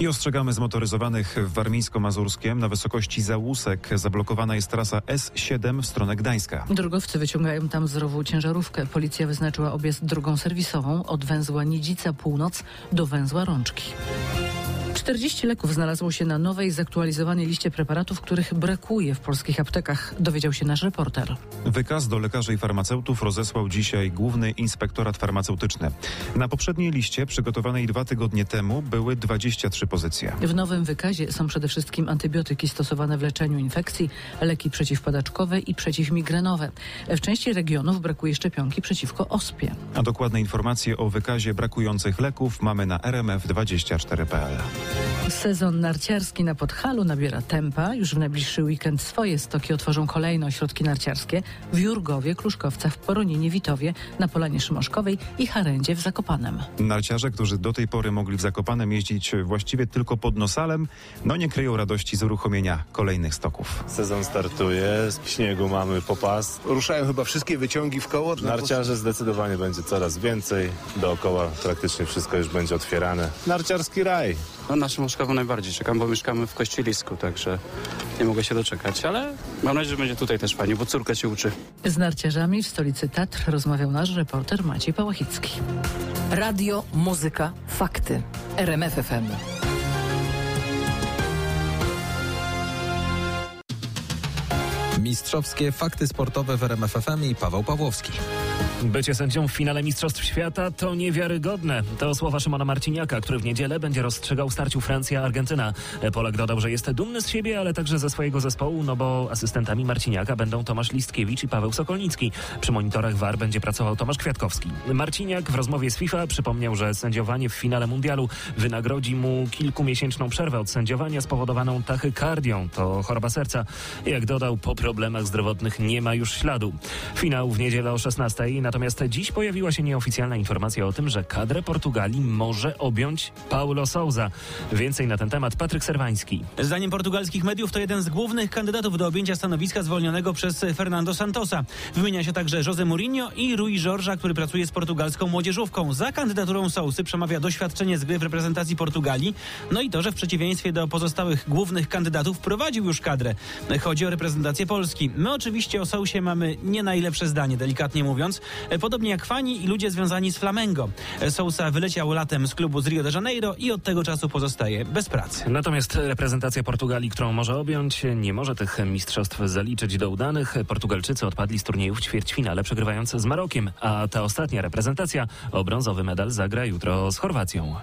I ostrzegamy zmotoryzowanych w Warmińsko-Mazurskiem. Na wysokości Załusek zablokowana jest trasa S7 w stronę Gdańska. Drogowcy wyciągają tam z rowu ciężarówkę. Policja wyznaczyła objazd drogą serwisową od węzła Nidzica Północ do węzła Rączki. 40 leków znalazło się na nowej, zaktualizowanej liście preparatów, których brakuje w polskich aptekach, dowiedział się nasz reporter. Wykaz do lekarzy i farmaceutów rozesłał dzisiaj Główny Inspektorat Farmaceutyczny. Na poprzedniej liście, przygotowanej dwa tygodnie temu, były 23 pozycje. W nowym wykazie są przede wszystkim antybiotyki stosowane w leczeniu infekcji, leki przeciwpadaczkowe i przeciwmigrenowe. W części regionów brakuje szczepionki przeciwko ospie. A dokładne informacje o wykazie brakujących leków mamy na rmf24.pl. Sezon narciarski na Podhalu nabiera tempa. Już w najbliższy weekend swoje stoki otworzą kolejne ośrodki narciarskie w Jurgowie, Kluszkowcach, Poroninie, Witowie, na Polanie Szymoszkowej i Harendzie w Zakopanem. Narciarze, którzy do tej pory mogli w Zakopanem jeździć właściwie tylko pod Nosalem, no nie kryją radości z uruchomienia kolejnych stoków. Sezon startuje, z śniegu mamy popas. Ruszają chyba wszystkie wyciągi w koło. Narciarzy zdecydowanie będzie coraz więcej. Dookoła praktycznie wszystko już będzie otwierane. Narciarski raj. No na Szymoszkową najbardziej czekam, bo mieszkamy w Kościelisku, także nie mogę się doczekać, ale mam nadzieję, że będzie tutaj też fajnie, bo córka się uczy. Z narciarzami w stolicy Tatr rozmawiał nasz reporter Maciej Pałachicki. Radio, muzyka, fakty. RMF FM. Mistrzowskie fakty sportowe w RMF FM i Paweł Pawłowski. Bycie sędzią w finale Mistrzostw Świata to niewiarygodne. To słowa Szymona Marciniaka, który w niedzielę będzie rozstrzygał starciu Francja-Argentyna. Polak dodał, że jest dumny z siebie, ale także ze swojego zespołu, no bo asystentami Marciniaka będą Tomasz Listkiewicz i Paweł Sokolnicki. Przy monitorach VAR będzie pracował Tomasz Kwiatkowski. Marciniak w rozmowie z FIFA przypomniał, że sędziowanie w finale mundialu wynagrodzi mu kilkumiesięczną przerwę od sędziowania spowodowaną tachykardią. To choroba serca. Jak dodał, po problemach zdrowotnych nie ma już śladu. Finał w niedzielę o 16. Natomiast dziś pojawiła się nieoficjalna informacja o tym, że kadrę Portugalii może objąć Paulo Souza. Więcej na ten temat Patryk Serwański. Zdaniem portugalskich mediów to jeden z głównych kandydatów do objęcia stanowiska zwolnionego przez Fernando Santosa. Wymienia się także José Mourinho i Rui Jorge, który pracuje z portugalską młodzieżówką. Za kandydaturą Sousy przemawia doświadczenie z gry w reprezentacji Portugalii, no i to, że w przeciwieństwie do pozostałych głównych kandydatów prowadził już kadrę. Chodzi o reprezentację Polski. My oczywiście o Sousie mamy nie najlepsze zdanie, delikatnie mówiąc. Podobnie jak fani i ludzie związani z Flamengo. Sousa wyleciał latem z klubu z Rio de Janeiro i od tego czasu pozostaje bez pracy. Natomiast reprezentacja Portugalii, którą może objąć, nie może tych mistrzostw zaliczyć do udanych. Portugalczycy odpadli z turnieju w ćwierćfinale, przegrywając z Marokiem, a ta ostatnia reprezentacja o brązowy medal zagra jutro z Chorwacją.